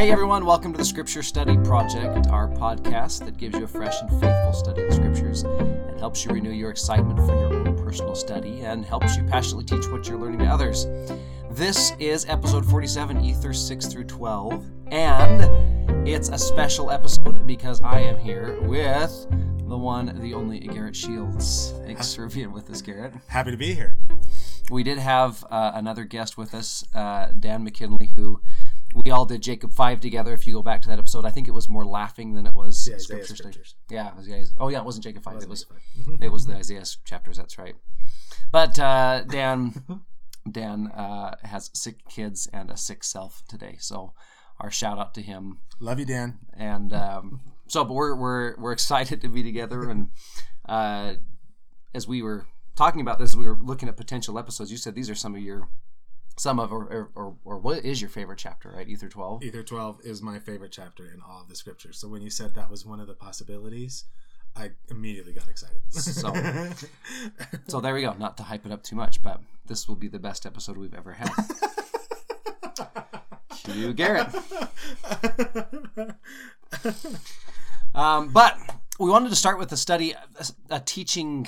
Hey everyone, welcome to the Scripture Study Project, our podcast that gives you a fresh and faithful study of the Scriptures and helps you renew your excitement for your own personal study and helps you passionately teach what you're learning to others. This is episode 47, Ether 6 through 12, and it's a special episode because I am here with the one, the only Garret Shields. Thanks for being with us, Garret. Happy to be here. We did have uh, another guest with us, uh, Dan McKinley, who we all did Jacob five together. If you go back to that episode, I think it was more laughing than it was The Isaiah scripture scriptures. Yeah, was Isaiah. Oh yeah, it wasn't Jacob five. It was it was the Isaiah chapters. That's right. But uh, Dan Dan uh, has sick kids and a sick self today, so our shout out to him. Love you, Dan. And um, so, but we're we're we're excited to be together. And uh, as we were talking about this, we were looking at potential episodes. You said these are some of your some of or or, or, what is your favorite chapter, right? Ether twelve. Ether 12 is my favorite chapter in all of the scriptures. So when you said that was one of the possibilities, I immediately got excited. So- So there we go. Not to hype it up too much, but this will be the best episode we've ever had. Cue Garret. Um, but we wanted to start with a study, a, a teaching,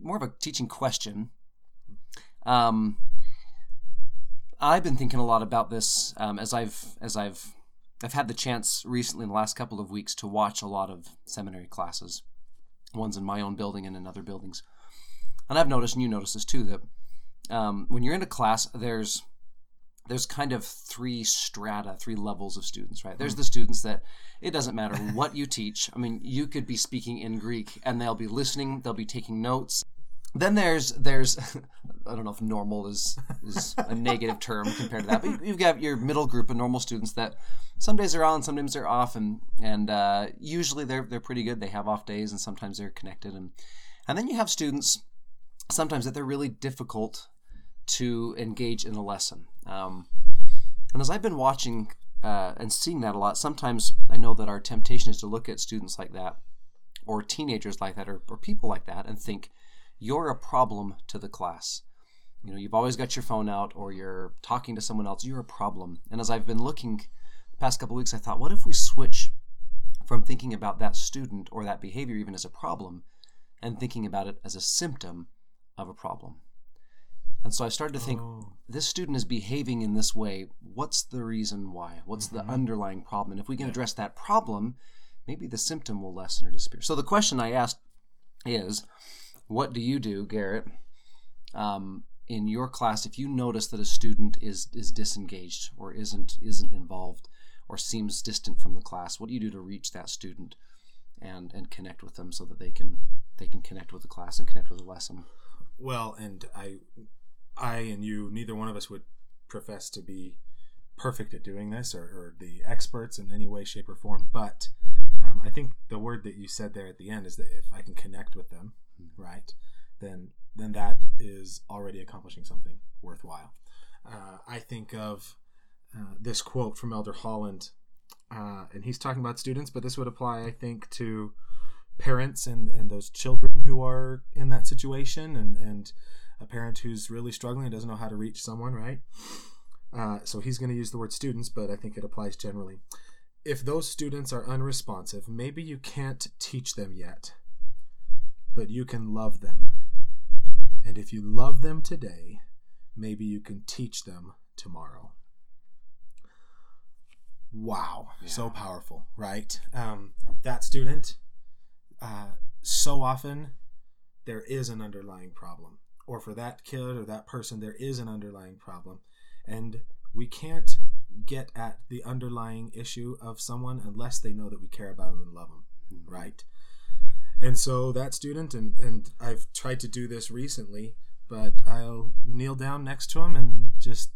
more of a teaching question. Um, I've been thinking a lot about this um, as I've as I've I've had the chance recently in the last couple of weeks to watch a lot of seminary classes, ones in my own building and in other buildings, and I've noticed, and you notice this too, that um, when you're in a class, there's there's kind of three strata, three levels of students, right? There's the students that it doesn't matter what you teach. I mean, you could be speaking in Greek and they'll be listening, they'll be taking notes. Then there's there's I don't know if normal is is a negative term compared to that, but you've got your middle group of normal students that some days they're on, sometimes they're off, and and uh, usually they're they're pretty good. They have off days, and sometimes they're connected, and and then you have students sometimes that they're really difficult to engage in a lesson. Um, and as I've been watching uh, and seeing that a lot, sometimes I know that our temptation is to look at students like that, or teenagers like that, or, or people like that, and think you're a problem to the class. You know, you've always got your phone out, or you're talking to someone else. You're a problem. And as I've been looking the past couple weeks, I thought, what if we switch from thinking about that student or that behavior even as a problem, and thinking about it as a symptom of a problem? And so I started to think, Oh. this student is behaving in this way. What's the reason why? What's the mm-hmm. underlying problem? And if we can address that problem, maybe the symptom will lessen or disappear. So the question I asked is, what do you do, Garret, um, in your class if you notice that a student is is disengaged or isn't isn't involved or seems distant from the class? What do you do to reach that student and and connect with them so that they can they can connect with the class and connect with the lesson? Well, and I, I and you, neither one of us would profess to be perfect at doing this or, or the experts in any way, shape, or form. But um, I think the word that you said there at the end is that if I can connect with them, right, then then that is already accomplishing something worthwhile. Uh, I think of uh, this quote from Elder Holland, uh, and he's talking about students, but this would apply, I think, to parents and, and those children who are in that situation and, and a parent who's really struggling and doesn't know how to reach someone, right? Uh, so he's going to use the word students, but I think it applies generally. If those students are unresponsive, maybe you can't teach them yet, but you can love them. And if you love them today, maybe you can teach them tomorrow. Wow, so powerful, right? Um, that student, uh, so often there is an underlying problem, or for that kid or that person, there is an underlying problem, and we can't get at the underlying issue of someone unless they know that we care about them and love them, right? And so that student, and, and I've tried to do this recently, but I'll kneel down next to him and just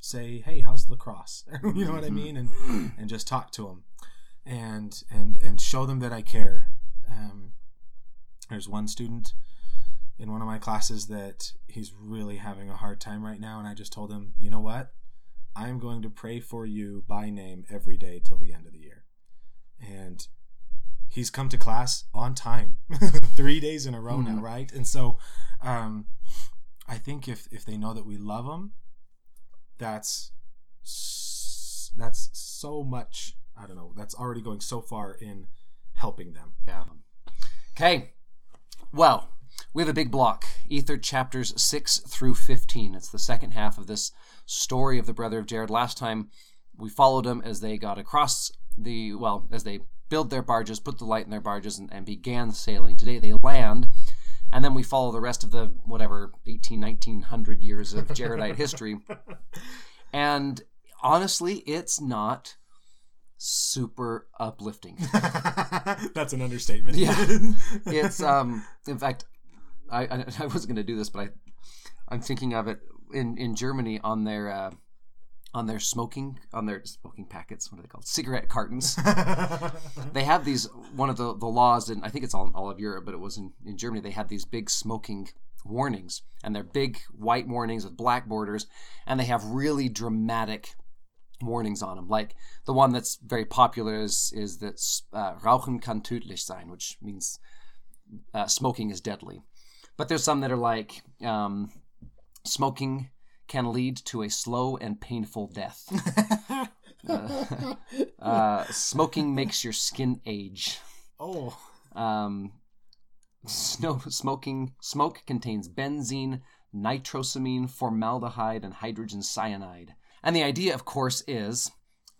say, "Hey, how's lacrosse?" you know what I mean, and and just talk to them, and and and show them that I care. Um, there's one student in one of my classes that he's really having a hard time right now, and I just told him, you know what, I'm going to pray for you by name every day till the end of the year, and he's come to class on time three days in a row now Mhm. right and so um, i think if if they know that we love them that's that's so much. I don't know. That's already going so far in helping them. Yeah. Okay. Well, we have a big block Ether chapters 6 through 15. It's the second half of this story of the brother of Jared. Last time we followed them as they got across the, well, as they build their barges, put the light in their barges, and, and began sailing. Today they land, and then we follow the rest of the, whatever, 18, 1900 years of Jaredite history. And honestly, it's not super uplifting. That's an understatement. Yeah. it's um in fact I I, I wasn't going to do this but I I'm thinking of it in in Germany on their uh on their smoking on their smoking packets what are they called cigarette cartons they have these one of the the laws and I think it's all in all of Europe but it was in in Germany they had these big smoking warnings and they're big white warnings with black borders and they have really dramatic warnings on them. Like the one that's very popular is is that uh, Rauchen kann tödlich sein, which means uh, smoking is deadly. But there's some that are like um, smoking can lead to a slow and painful death. uh, uh, smoking makes your skin age. oh. Um, snow, smoking smoke contains benzene, nitrosamine, formaldehyde, and hydrogen cyanide. And the idea, of course, is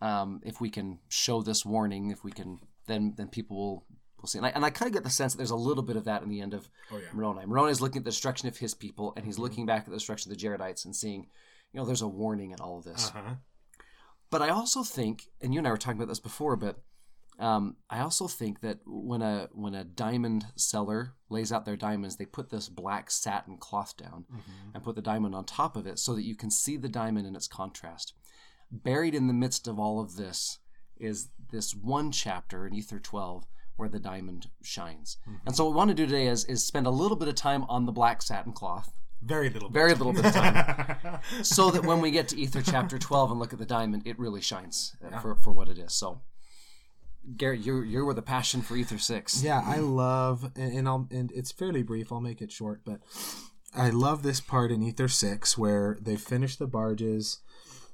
um, if we can show this warning, if we can, then then people will will see. And I, and I kind of get the sense that there's a little bit of that in the end of Oh yeah. Moroni. Moroni is looking at the destruction of his people, and he's looking back at the destruction of the Jaredites and seeing, you know, there's a warning in all of this. Uh-huh. But I also think, and you and I were talking about this before, but um, I also think that when a when a diamond seller lays out their diamonds, they put this black satin cloth down Mm-hmm. and put the diamond on top of it so that you can see the diamond in its contrast. Buried in the midst of all of this is this one chapter in Ether 12 where the diamond shines. And so what we want to do today is, is spend a little bit of time on the black satin cloth, Very little. very little bit of time, so that when we get to Ether chapter 12 and look at the diamond, it really shines uh, for, for what it is. So, Garret, you're, you're with a passion for Ether 6. Yeah, I love, and, and I'll, and it's fairly brief. I'll make it short, but I love this part in Ether Six where they finish the barges,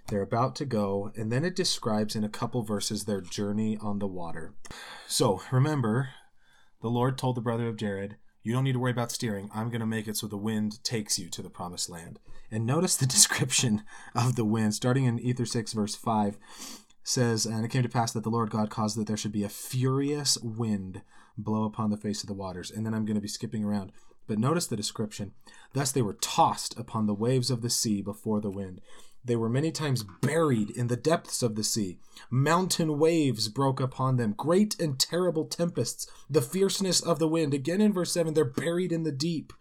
they're about to go, and then it describes in a couple verses their journey on the water. So remember, the Lord told the brother of Jared, "You don't need to worry about steering. I'm going to make it so the wind takes you to the promised land." And notice the description of the wind, starting in Ether Six, verse five says, And it came to pass that the Lord God caused that there should be a furious wind blow upon the face of the waters. And then I'm going to be skipping around. But notice the description. Thus they were tossed upon the waves of the sea before the wind. They were many times buried in the depths of the sea. Mountain waves broke upon them, great and terrible tempests, the fierceness of the wind. Again in verse 7, they're buried in the deep.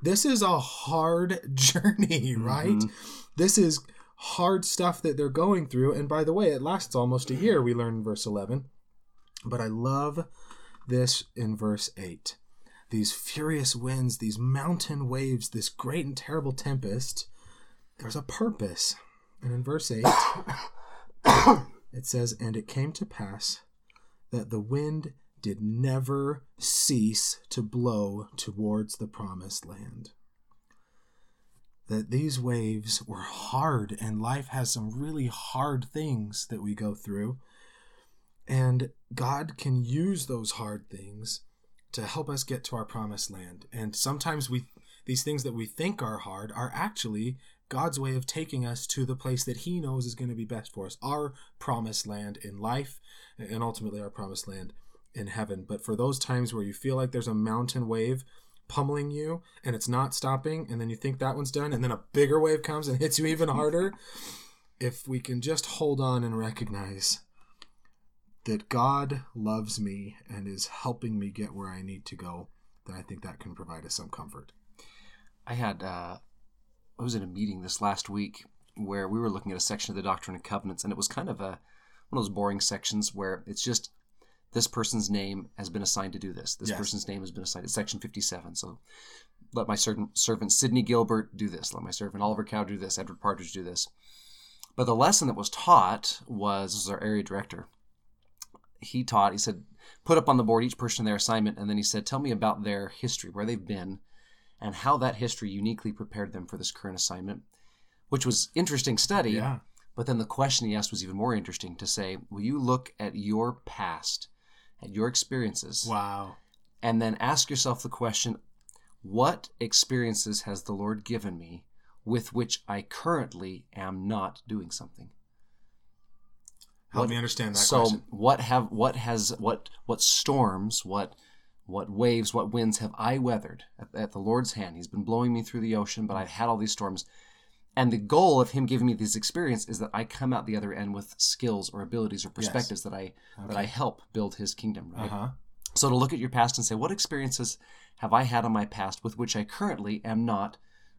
This is a hard journey, mm-hmm. right? This is hard stuff that they're going through. And by the way, it lasts almost a year, we learn in verse 11. But I love this in verse 8. These furious winds, these mountain waves, this great and terrible tempest, there's a purpose. And in verse 8, it says, And it came to pass that the wind did never cease to blow towards the promised land that these waves were hard and life has some really hard things that we go through. And God can use those hard things to help us get to our promised land. And sometimes we these things that we think are hard are actually God's way of taking us to the place that he knows is going to be best for us, our promised land in life and ultimately our promised land in heaven. But for those times where you feel like there's a mountain wave pummeling you and it's not stopping and then you think that one's done and then a bigger wave comes and hits you even harder if we can just hold on and recognize that God loves me and is helping me get where I need to go then I think that can provide us some comfort I had uh, I was in a meeting this last week where we were looking at a section of the Doctrine and Covenants, and it was kind of a one of those boring sections where it's just this person's name has been assigned to do this. This Yes. person's name has been assigned. It's section fifty-seven. So let my servant servant Sidney Gilbert do this. Let my servant Oliver Cow do this. Edward Partridge do this. But the lesson that was taught was, this was our area director. He taught. He said, put up on the board each person their assignment, and then he said, tell me about their history, where they've been, and how that history uniquely prepared them for this current assignment, which was interesting study. yeah But then the question he asked was even more interesting to say, Will you look at your past, at your experiences, Wow. and then ask yourself the question, What experiences has the Lord given me with which I currently am not doing something? Help What- me understand that so question. what have what has what what storms what what waves what winds have i weathered at, at the lord's hand? He's been blowing me through the ocean but i've had all these storms. And the goal of him giving me this experience is that i come out the other end with skills or abilities or perspectives that i that i help build his kingdom right? Huh. so to look at your past and say what experiences have i had in my past with which i currently am not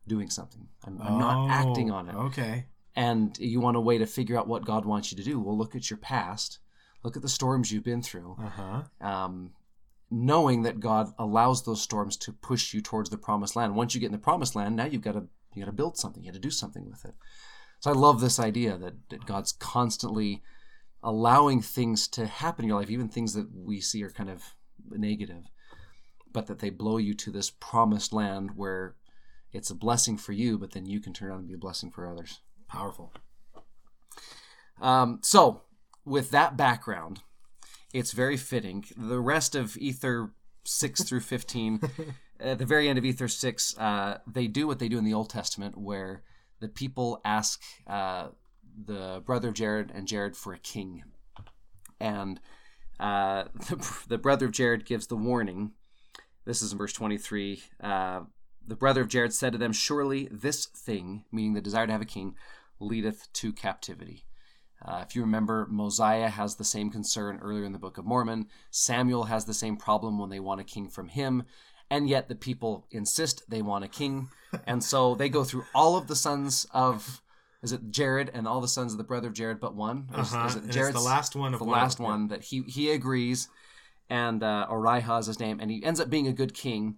doing something? I'm, I'm not acting on it. Oh, Okay. and you want a way to figure out what God wants you to do, well, look at your past, look at the storms you've been through, Uh huh. um, knowing that God allows those storms to push you towards the promised land. Once you get in the promised land, now you've got to you got to build something, you got to do something with it. So I love this idea that, that God's constantly allowing things to happen in your life, even things that we see are kind of negative, but that they blow you to this promised land where it's a blessing for you, but then you can turn around and be a blessing for others. Powerful. Um, so, with that background, it's very fitting. The rest of Ether 6 through 15, at the very end of Ether 6, uh, they do what they do in the Old Testament, where the people ask uh, the brother of Jared and Jared for a king. And uh, the, the brother of Jared gives the warning. This is in verse 23. Uh, the brother of Jared said to them, Surely this thing, meaning the desire to have a king, leadeth to captivity. Uh, if you remember, Mosiah has the same concern earlier in the Book of Mormon. Samuel has the same problem when they want a king from him. And yet the people insist they want a king. And so they go through all of the sons of, is it Jared and all the sons of the brother of Jared but one? Is, Uh-huh. is it it's Jared's the last one of the one last them, one that he, he agrees. And uh, Orihah is his name. And he ends up being a good king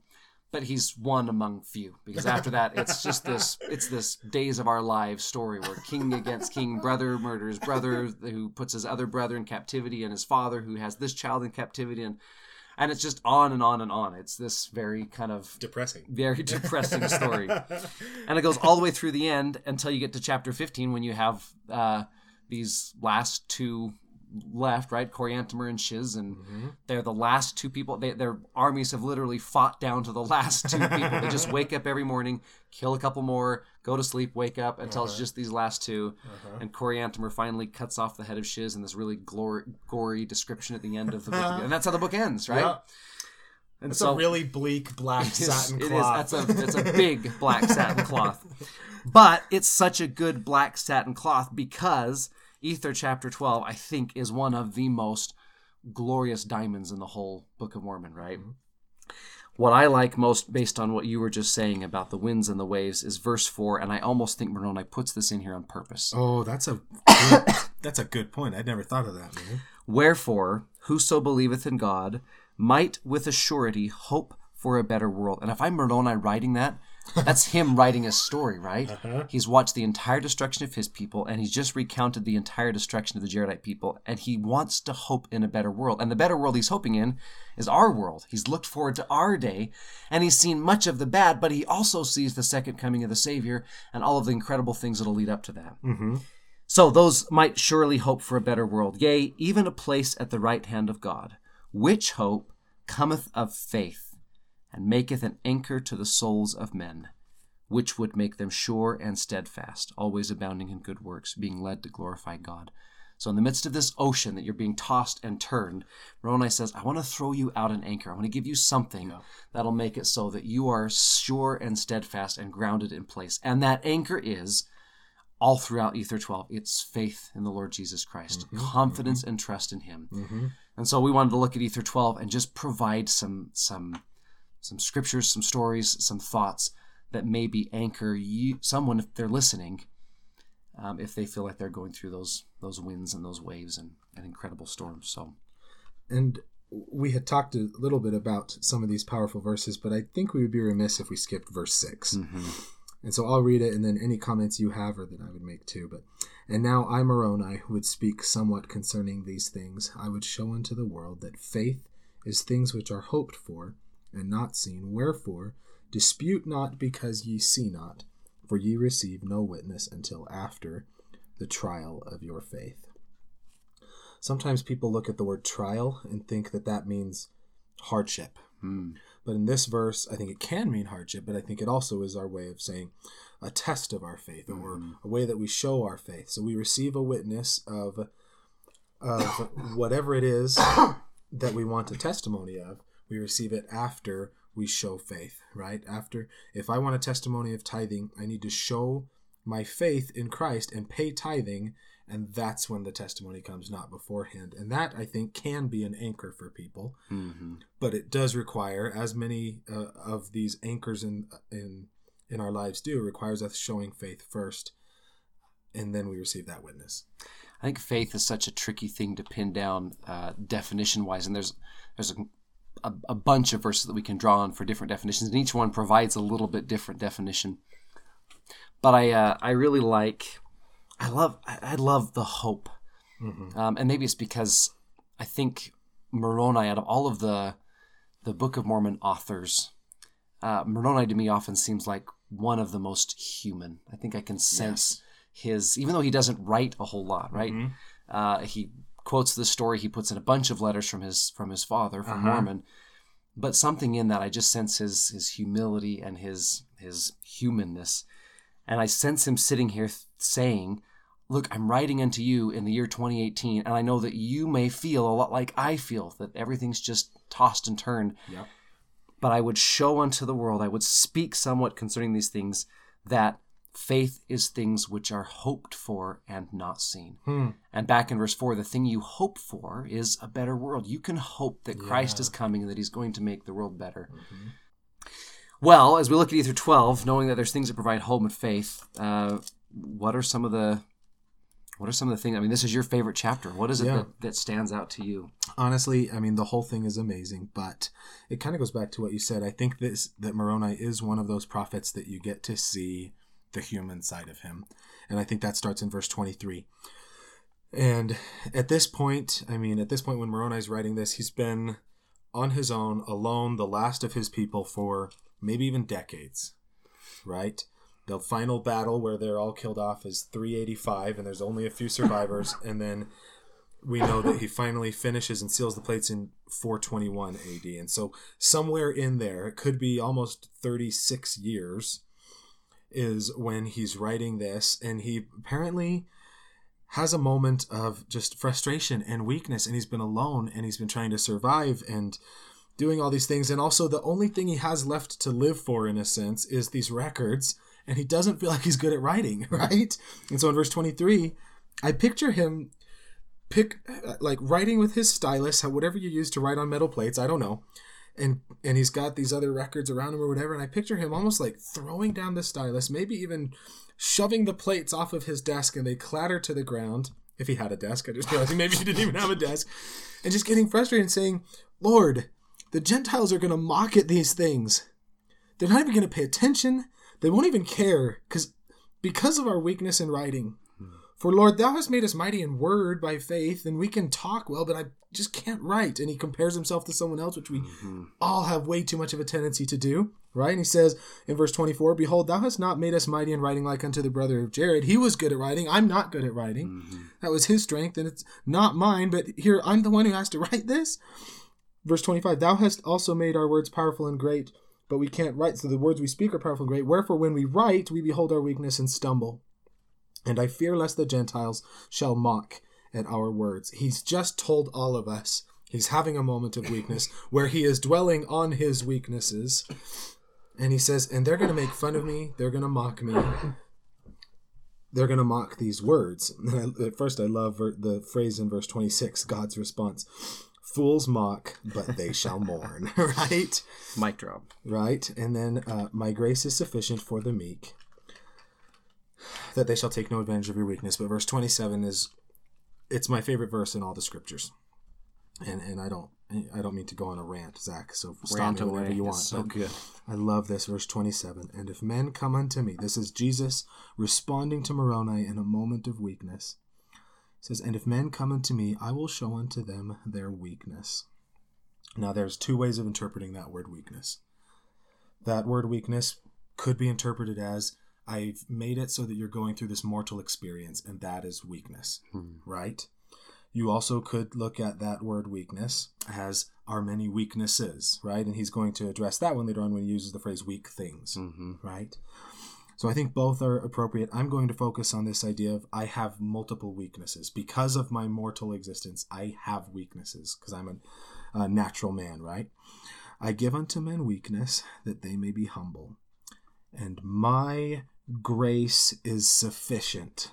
but he's one among few because after that it's just this it's this days of our lives story where king against king brother murders brother who puts his other brother in captivity and his father who has this child in captivity. And and it's just on and on and on. It's this very kind of Depressing. very depressing story. And it goes all the way through the end until you get to chapter 15 when you have uh, these last two left right coriantumr and shiz and mm-hmm. they're the last two people they, their armies have literally fought down to the last two people. They just wake up every morning kill a couple more go to sleep wake up until it's uh-huh. just these last 2 uh-huh. and coriantumr finally cuts off the head of shiz in this really glory, gory description at the end of the book. And that's how the book ends right? Yeah. and It's a really bleak black is- satin it is- cloth. That's a it's a big black satin cloth, but it's such a good black satin cloth because Ether chapter twelve, I think, is one of the most glorious diamonds in the whole Book of Mormon. Right. Mm-hmm. What I like most, based on what you were just saying about the winds and the waves, is verse four, and I almost think Moroni puts this in here on purpose. oh, that's a good, that's a good point. I'd never thought of that, man. Wherefore, whoso believeth in God might with a surety hope for a better world. And if I'm Moroni writing that, that's him writing a story, right? He's watched the entire destruction of his people, and he's just recounted the entire destruction of the Jaredite people, and he wants to hope in a better world. And the better world he's hoping in is our world. He's looked forward to our day, and he's seen much of the bad, but he also sees the second coming of the Savior and all of the incredible things that'll lead up to that. Mm-hmm. So those might surely hope for a better world, yea, even a place at the right hand of God, which hope cometh of faith, and maketh an anchor to the souls of men, which would make them sure and steadfast, always abounding in good works, being led to glorify God. So in the midst of this ocean that you're being tossed and turned, Moroni says, I want to throw you out an anchor. I want to give you something that'll make it so that you are sure and steadfast and grounded in place. And that anchor is all throughout Ether 12. It's faith in the Lord Jesus Christ, confidence and trust in Him. Mm-hmm. And so we wanted to look at Ether 12 and just provide some some some scriptures, some stories, some thoughts that maybe anchor you someone if they're listening, um, if they feel like they're going through those those winds and those waves and, and incredible storms. So And we had talked a little bit about some of these powerful verses, but I think we would be remiss if we skipped verse 6. And so I'll read it, and then any comments you have or that I would make too. But and now I Moroni would speak somewhat concerning these things. I would show unto the world that faith is things which are hoped for and not seen. Wherefore dispute not because ye see not, for ye receive no witness until after the trial of your faith. Sometimes people look at the word trial and think that that means hardship. Hmm. But in this verse, I think it can mean hardship, but I think it also is our way of saying a test of our faith or a way that we show our faith. So we receive a witness of, of whatever it is that we want a testimony of. We receive it after we show faith, right? After, if I want a testimony of tithing, I need to show my faith in Christ and pay tithing, and that's when the testimony comes, not beforehand. And that, I think, can be an anchor for people Mhm. but it does require, as many uh, of these anchors in in in our lives do, requires us showing faith first, and then we receive that witness. I think faith is such a tricky thing to pin down uh, definition wise, and there's there's a, a, a bunch of verses that we can draw on for different definitions, and each one provides a little bit different definition. But I uh, I really like I love I, love the hope, um, and maybe it's because I think Moroni out of all of the the Book of Mormon authors, uh, Moroni to me often seems like one of the most human. I think I can sense his, even though he doesn't write a whole lot, right? Uh, he quotes the story. He puts in a bunch of letters from his from his father, from uh-huh. Mormon. But something in that, I just sense his his humility and his his humanness, and I sense him sitting here th- saying. Look, I'm writing unto you in the year 2018, and I know that you may feel a lot like I feel, that everything's just tossed and turned Yep. but I would show unto the world, I would speak somewhat concerning these things, that faith is things which are hoped for and not seen. Hmm. And back in verse 4, the thing you hope for is a better world. You can hope that Christ is coming and that he's going to make the world better. Well, as we look at Ether 12, knowing that there's things that provide hope and faith, uh, what are some of the what are some of the things? I mean, this is your favorite chapter. What is it Yeah. that, that stands out to you? Honestly, I mean the whole thing is amazing, but it kind of goes back to what you said. I think this that Moroni is one of those prophets that you get to see the human side of him, and I think that starts in verse twenty three. And at this point, I mean, at this point when Moroni is writing this, he's been on his own, alone, the last of his people for maybe even decades, right? The final battle where they're all killed off is 385, and there's only a few survivors, and then we know that he finally finishes and seals the plates in 421 AD. And so somewhere in there, it could be almost 36 years, is when he's writing this, and he apparently has a moment of just frustration and weakness, and he's been alone, and he's been trying to survive and doing all these things, and also the only thing he has left to live for, in a sense, is these records, and he doesn't feel like he's good at writing, right? And so in verse 23, I picture him pick like writing with his stylus, whatever you use to write on metal plates, I don't know. And and he's got these other records around him or whatever, and I picture him almost like throwing down the stylus, maybe even shoving the plates off of his desk and they clatter to the ground. If he had a desk, I just realized maybe he didn't even have a desk. And just getting frustrated and saying, Lord, the Gentiles are gonna mock at these things. They're not even gonna pay attention. They won't even care, because because of our weakness in writing. For Lord, thou hast made us mighty in word by faith, and we can talk well, but I just can't write. And he compares himself to someone else, which we mm-hmm. all have way too much of a tendency to do, right? And he says in verse 24, Behold, thou hast not made us mighty in writing like unto the brother of Jared. He was good at writing. I'm not good at writing. Mm-hmm. That was his strength, and it's not mine, but here I'm the one who has to write this. Verse 25, Thou hast also made our words powerful and great, but we can't write, so the words we speak are powerful and great. Wherefore, when we write, we behold our weakness and stumble. And I fear lest the Gentiles shall mock at our words. He's just told all of us he's having a moment of weakness where he is dwelling on his weaknesses. And he says, and they're going to make fun of me. They're going to mock me. They're going to mock these words. And I, at first, I love ver- the phrase in verse 26, God's response Fools mock, but they shall mourn. right? Mic drop. right? And then, uh, my grace is sufficient for the meek, that they shall take no advantage of your weakness. But verse 27 is, it's my favorite verse in all the scriptures. And, and I don't I don't mean to go on a rant, Zach. So stop Rant me whenever away. you It's want. so good. I love this verse 27. And if men come unto me, this is Jesus responding to Moroni in a moment of weakness. It says, And if men come unto me, I will show unto them their weakness. Now, there's two ways of interpreting that word weakness. That word weakness could be interpreted as I've made it so that you're going through this mortal experience, and that is weakness, Hmm. right? You also could look at that word weakness as our many weaknesses, right? And he's going to address that one later on when he uses the phrase weak things, Mm-hmm. right? So I think both are appropriate. I'm going to focus on this idea of I have multiple weaknesses. Because of my mortal existence, I have weaknesses because I'm a, a natural man, right? I give unto men weakness that they may be humble. And my grace is sufficient.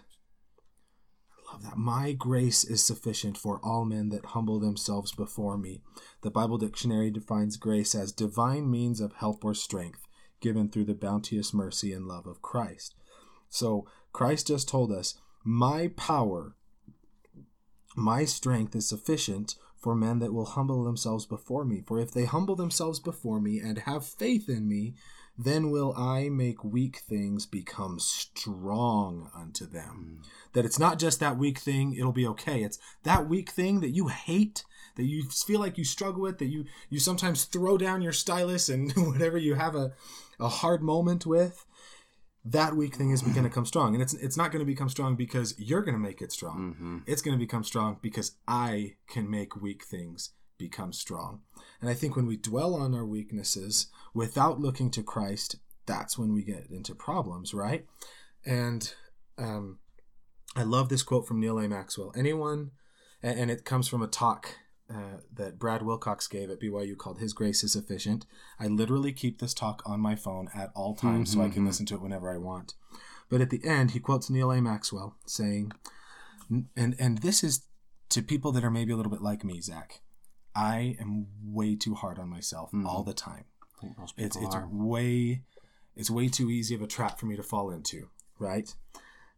I love that. My grace is sufficient for all men that humble themselves before me. The Bible Dictionary defines grace as divine means of help or strength given through the bounteous mercy and love of Christ. So Christ just told us, My power, my strength is sufficient for men that will humble themselves before me. For if they humble themselves before me and have faith in me, then will I make weak things become strong unto them. That it's not just that weak thing, it'll be okay. It's that weak thing that you hate, that you feel like you struggle with, that you, you sometimes throw down your stylus and whatever you have a, a hard moment with. That weak thing is going to come strong, and it's it's not going to become strong because you're going to make it strong. Mm-hmm. It's going to become strong because I can make weak things become strong. And I think when we dwell on our weaknesses without looking to Christ, that's when we get into problems, right? And um, I love this quote from Neal A. Maxwell. Anyone, and, it comes from a talk uh, that Brad Wilcox gave at BYU called His Grace is Sufficient. I literally keep this talk on my phone at all times so I can Mhm. listen to it whenever I want. But at the end, he quotes Neal A. Maxwell saying, and and this is to people that are maybe a little bit like me, Zach. I am way too hard on myself Mhm. all the time. I think most It's it's are. way it's way too easy of a trap for me to fall into, right?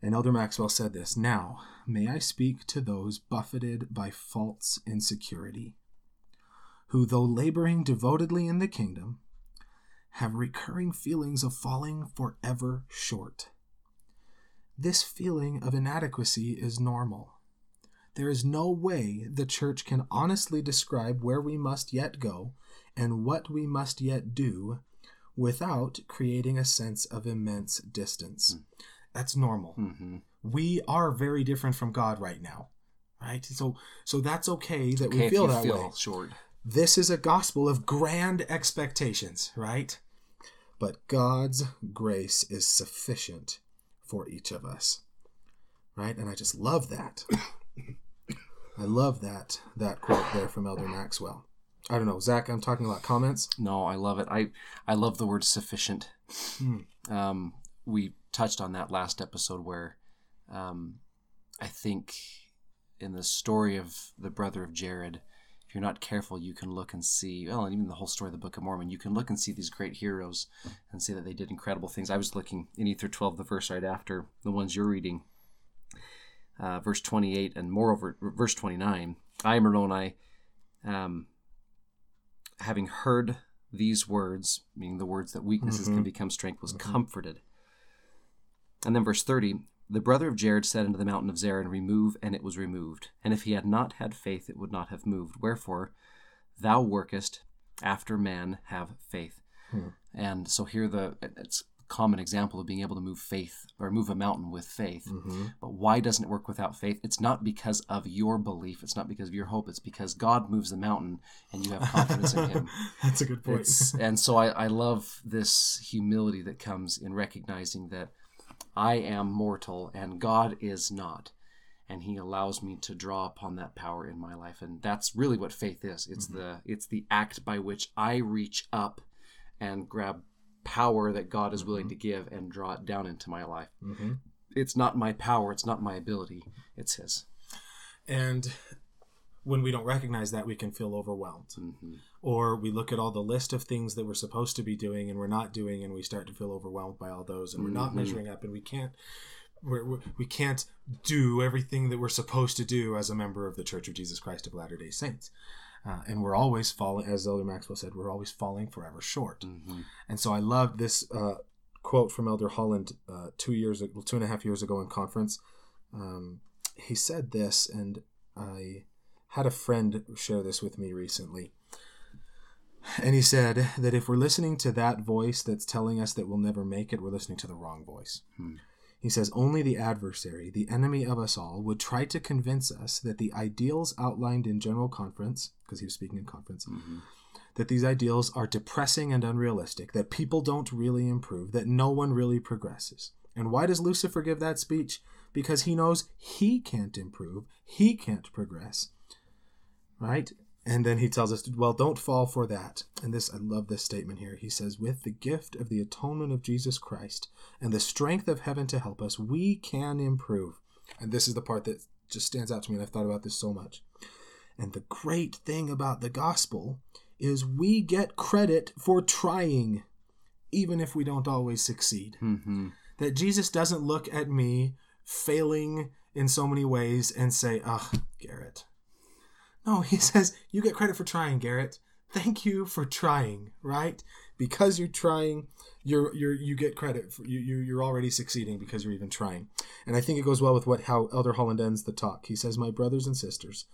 And Elder Maxwell said this. Now, may I speak to those buffeted by false insecurity, who, though laboring devotedly in the kingdom, have recurring feelings of falling forever short. This feeling of inadequacy is normal. There is no way the church can honestly describe where we must yet go and what we must yet do without creating a sense of immense distance. That's normal. Mm-hmm. We are very different from God right now. Right? So so that's okay that Okay, we feel that feel way. short. This is a gospel of grand expectations, right? But God's grace is sufficient for each of us. Right? And I just love that. I love that that quote there from Elder Maxwell. I don't know, Zach. I'm talking about comments. No, I love it. I I love the word sufficient. Hmm. Um, we touched on that last episode where um, I think in the story of the brother of Jared, if you're not careful, you can look and see. Well, and even the whole story of the Book of Mormon, you can look and see these great heroes and see that they did incredible things. I was looking in Ether 12, the verse right after the ones you're reading, uh, verse 28, and moreover, verse 29. I, Moroni, um, having heard these words, meaning the words that weaknesses can Mhm. become strength, was Mhm. comforted. And then verse 30 The brother of Jared said unto the mountain of Zerin, Remove, and it was removed. And if he had not had faith, it would not have moved. Wherefore, thou workest after man have faith. Hmm. And so here the it's common example of being able to move faith or move a mountain with faith. Mm-hmm. But why doesn't it work without faith? It's not because of your belief. It's not because of your hope. It's because God moves the mountain and you have confidence in Him. That's a good point. And so I, I love this humility that comes in recognizing that I am mortal and God is not. And he allows me to draw upon that power in my life. And that's really what faith is. It's the it's the act by which I reach up and grab power that God is willing to give and draw it down into my life. hmm It's not my power, it's not my ability, it's his. And when we don't recognize that, we can feel overwhelmed. hmm Or we look at all the list of things that we're supposed to be doing and we're not doing, and we start to feel overwhelmed by all those, and we're not Mhm. measuring up, and we can't. We're, we're, we can't do everything that we're supposed to do as a member of the Church of Jesus Christ of Latter Day Saints, uh, and we're always falling, as Elder Maxwell said, we're always falling forever short. hmm And so I loved this uh, quote from Elder Holland uh, two years, two and a half years ago in conference. Um, he said this, and I had a friend share this with me recently. And he said that if we're listening to that voice that's telling us that we'll never make it, we're listening to the wrong voice. Hmm. He says only the adversary, the enemy of us all, would try to convince us that the ideals outlined in General Conference, because he was speaking in conference, Mm-hmm. that these ideals are depressing and unrealistic, that people don't really improve, that no one really progresses. And why does Lucifer give that speech? Because he knows he can't improve, he can't progress. Right? And then he tells us, well, don't fall for that. And this, I love this statement here. He says, with the gift of the atonement of Jesus Christ and the strength of heaven to help us, we can improve. And this is the part that just stands out to me, and I've thought about this so much. And the great thing about the gospel is we get credit for trying, even if we don't always succeed. Mm-hmm. That Jesus doesn't look at me failing in so many ways and say, ugh, Garret. No, he says, you get credit for trying, Garret. Thank you for trying, right? Because you're trying, you're you're you get credit for you, you you're already succeeding because you're even trying. And I think it goes well with what how Elder Holland ends the talk. He says, My brothers and sisters,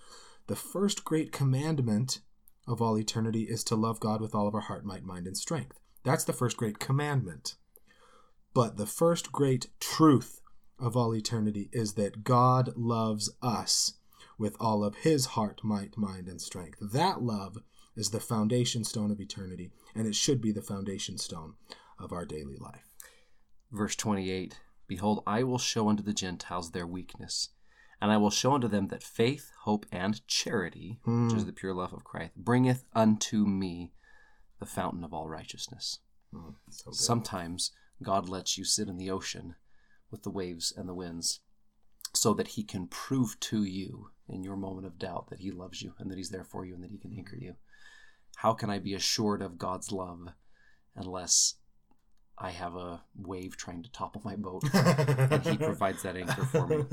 the first great commandment of all eternity is to love God with all of our heart, might, mind, and strength. That's the first great commandment. But the first great truth of all eternity is that God loves us with all of his heart, might, mind, and strength. That love is the foundation stone of eternity, and it should be the foundation stone of our daily life. Verse 28 Behold, I will show unto the Gentiles their weakness, and I will show unto them that faith, hope, and charity, which is hmm. the pure love of Christ, bringeth unto me the fountain of all righteousness. Hmm, so. Sometimes God lets you sit in the ocean with the waves and the winds so that he can prove to you in your moment of doubt that he loves you and that he's there for you and that he can anchor you. How can I be assured of God's love unless I have a wave trying to topple my boat and he provides that anchor for me?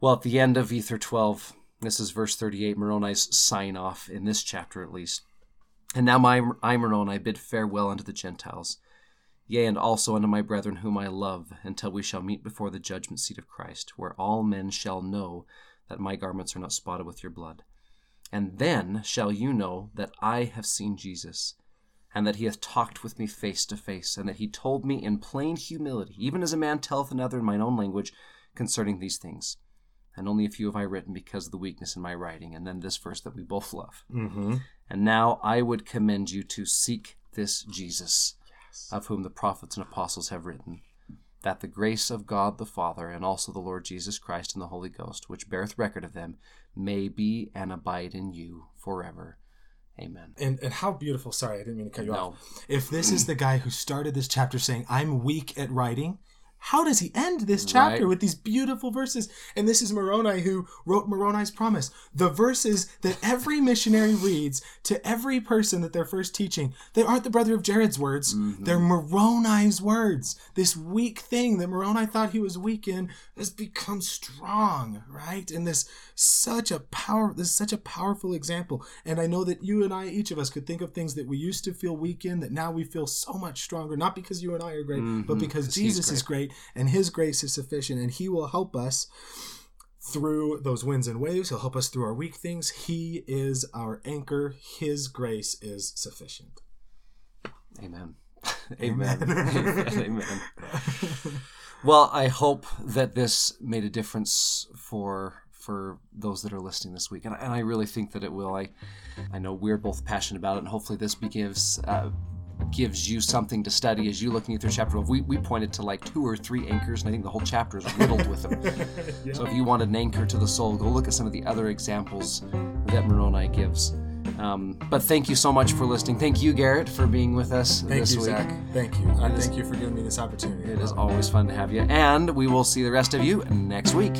Well, at the end of Ether 12, this is verse 38, Moroni's sign off in this chapter at least. And now my, I, Moroni, bid farewell unto the Gentiles, yea, and also unto my brethren whom I love, until we shall meet before the judgment seat of Christ, where all men shall know that my garments are not spotted with your blood. And then shall you know that I have seen Jesus, and that he hath talked with me face to face, and that he told me in plain humility, even as a man telleth another in mine own language, concerning these things. And only a few have I written because of the weakness in my writing. And then this verse that we both love. mm-hmm. And now I would commend you to seek this Jesus, of whom the prophets and apostles have written, that the grace of God the Father, and also the Lord Jesus Christ and the Holy Ghost, which beareth record of them, may be and abide in you forever. Amen. And, and how beautiful. Sorry, I didn't mean to cut you No. off. If this is the guy who started this chapter saying, I'm weak at writing, how does he end this chapter Right. with these beautiful verses? And this is Moroni who wrote Moroni's Promise. The verses that every missionary reads to every person that they're first teaching, they aren't the brother of Jared's words. Mm-hmm. They're Moroni's words. This weak thing that Moroni thought he was weak in has become strong, right? And this such a power this is such a powerful example. And I know that you and I, each of us, could think of things that we used to feel weak in that now we feel so much stronger, not because you and I are great, but mm-hmm. because Jesus is great and his grace is sufficient and he will help us through those winds and waves. He'll help us through our weak things. He is our anchor. His grace is sufficient. Amen. Amen. Amen. Well, I hope that this made a difference for for those that are listening this week, and, and I really think that it will. I I know we're both passionate about it, and hopefully this gives uh, gives you something to study as you looking through chapter 12. We, we pointed to like two or three anchors, and I think the whole chapter is riddled with them. So if you wanted an anchor to the soul, go look at some of the other examples that Moroni gives. Um, but thank you so much for listening. Thank you, Garret, for being with us Thank this you, week. Zach. Thank you. I thank you for giving me this opportunity. It is always fun to have you. And we will see the rest of you next week.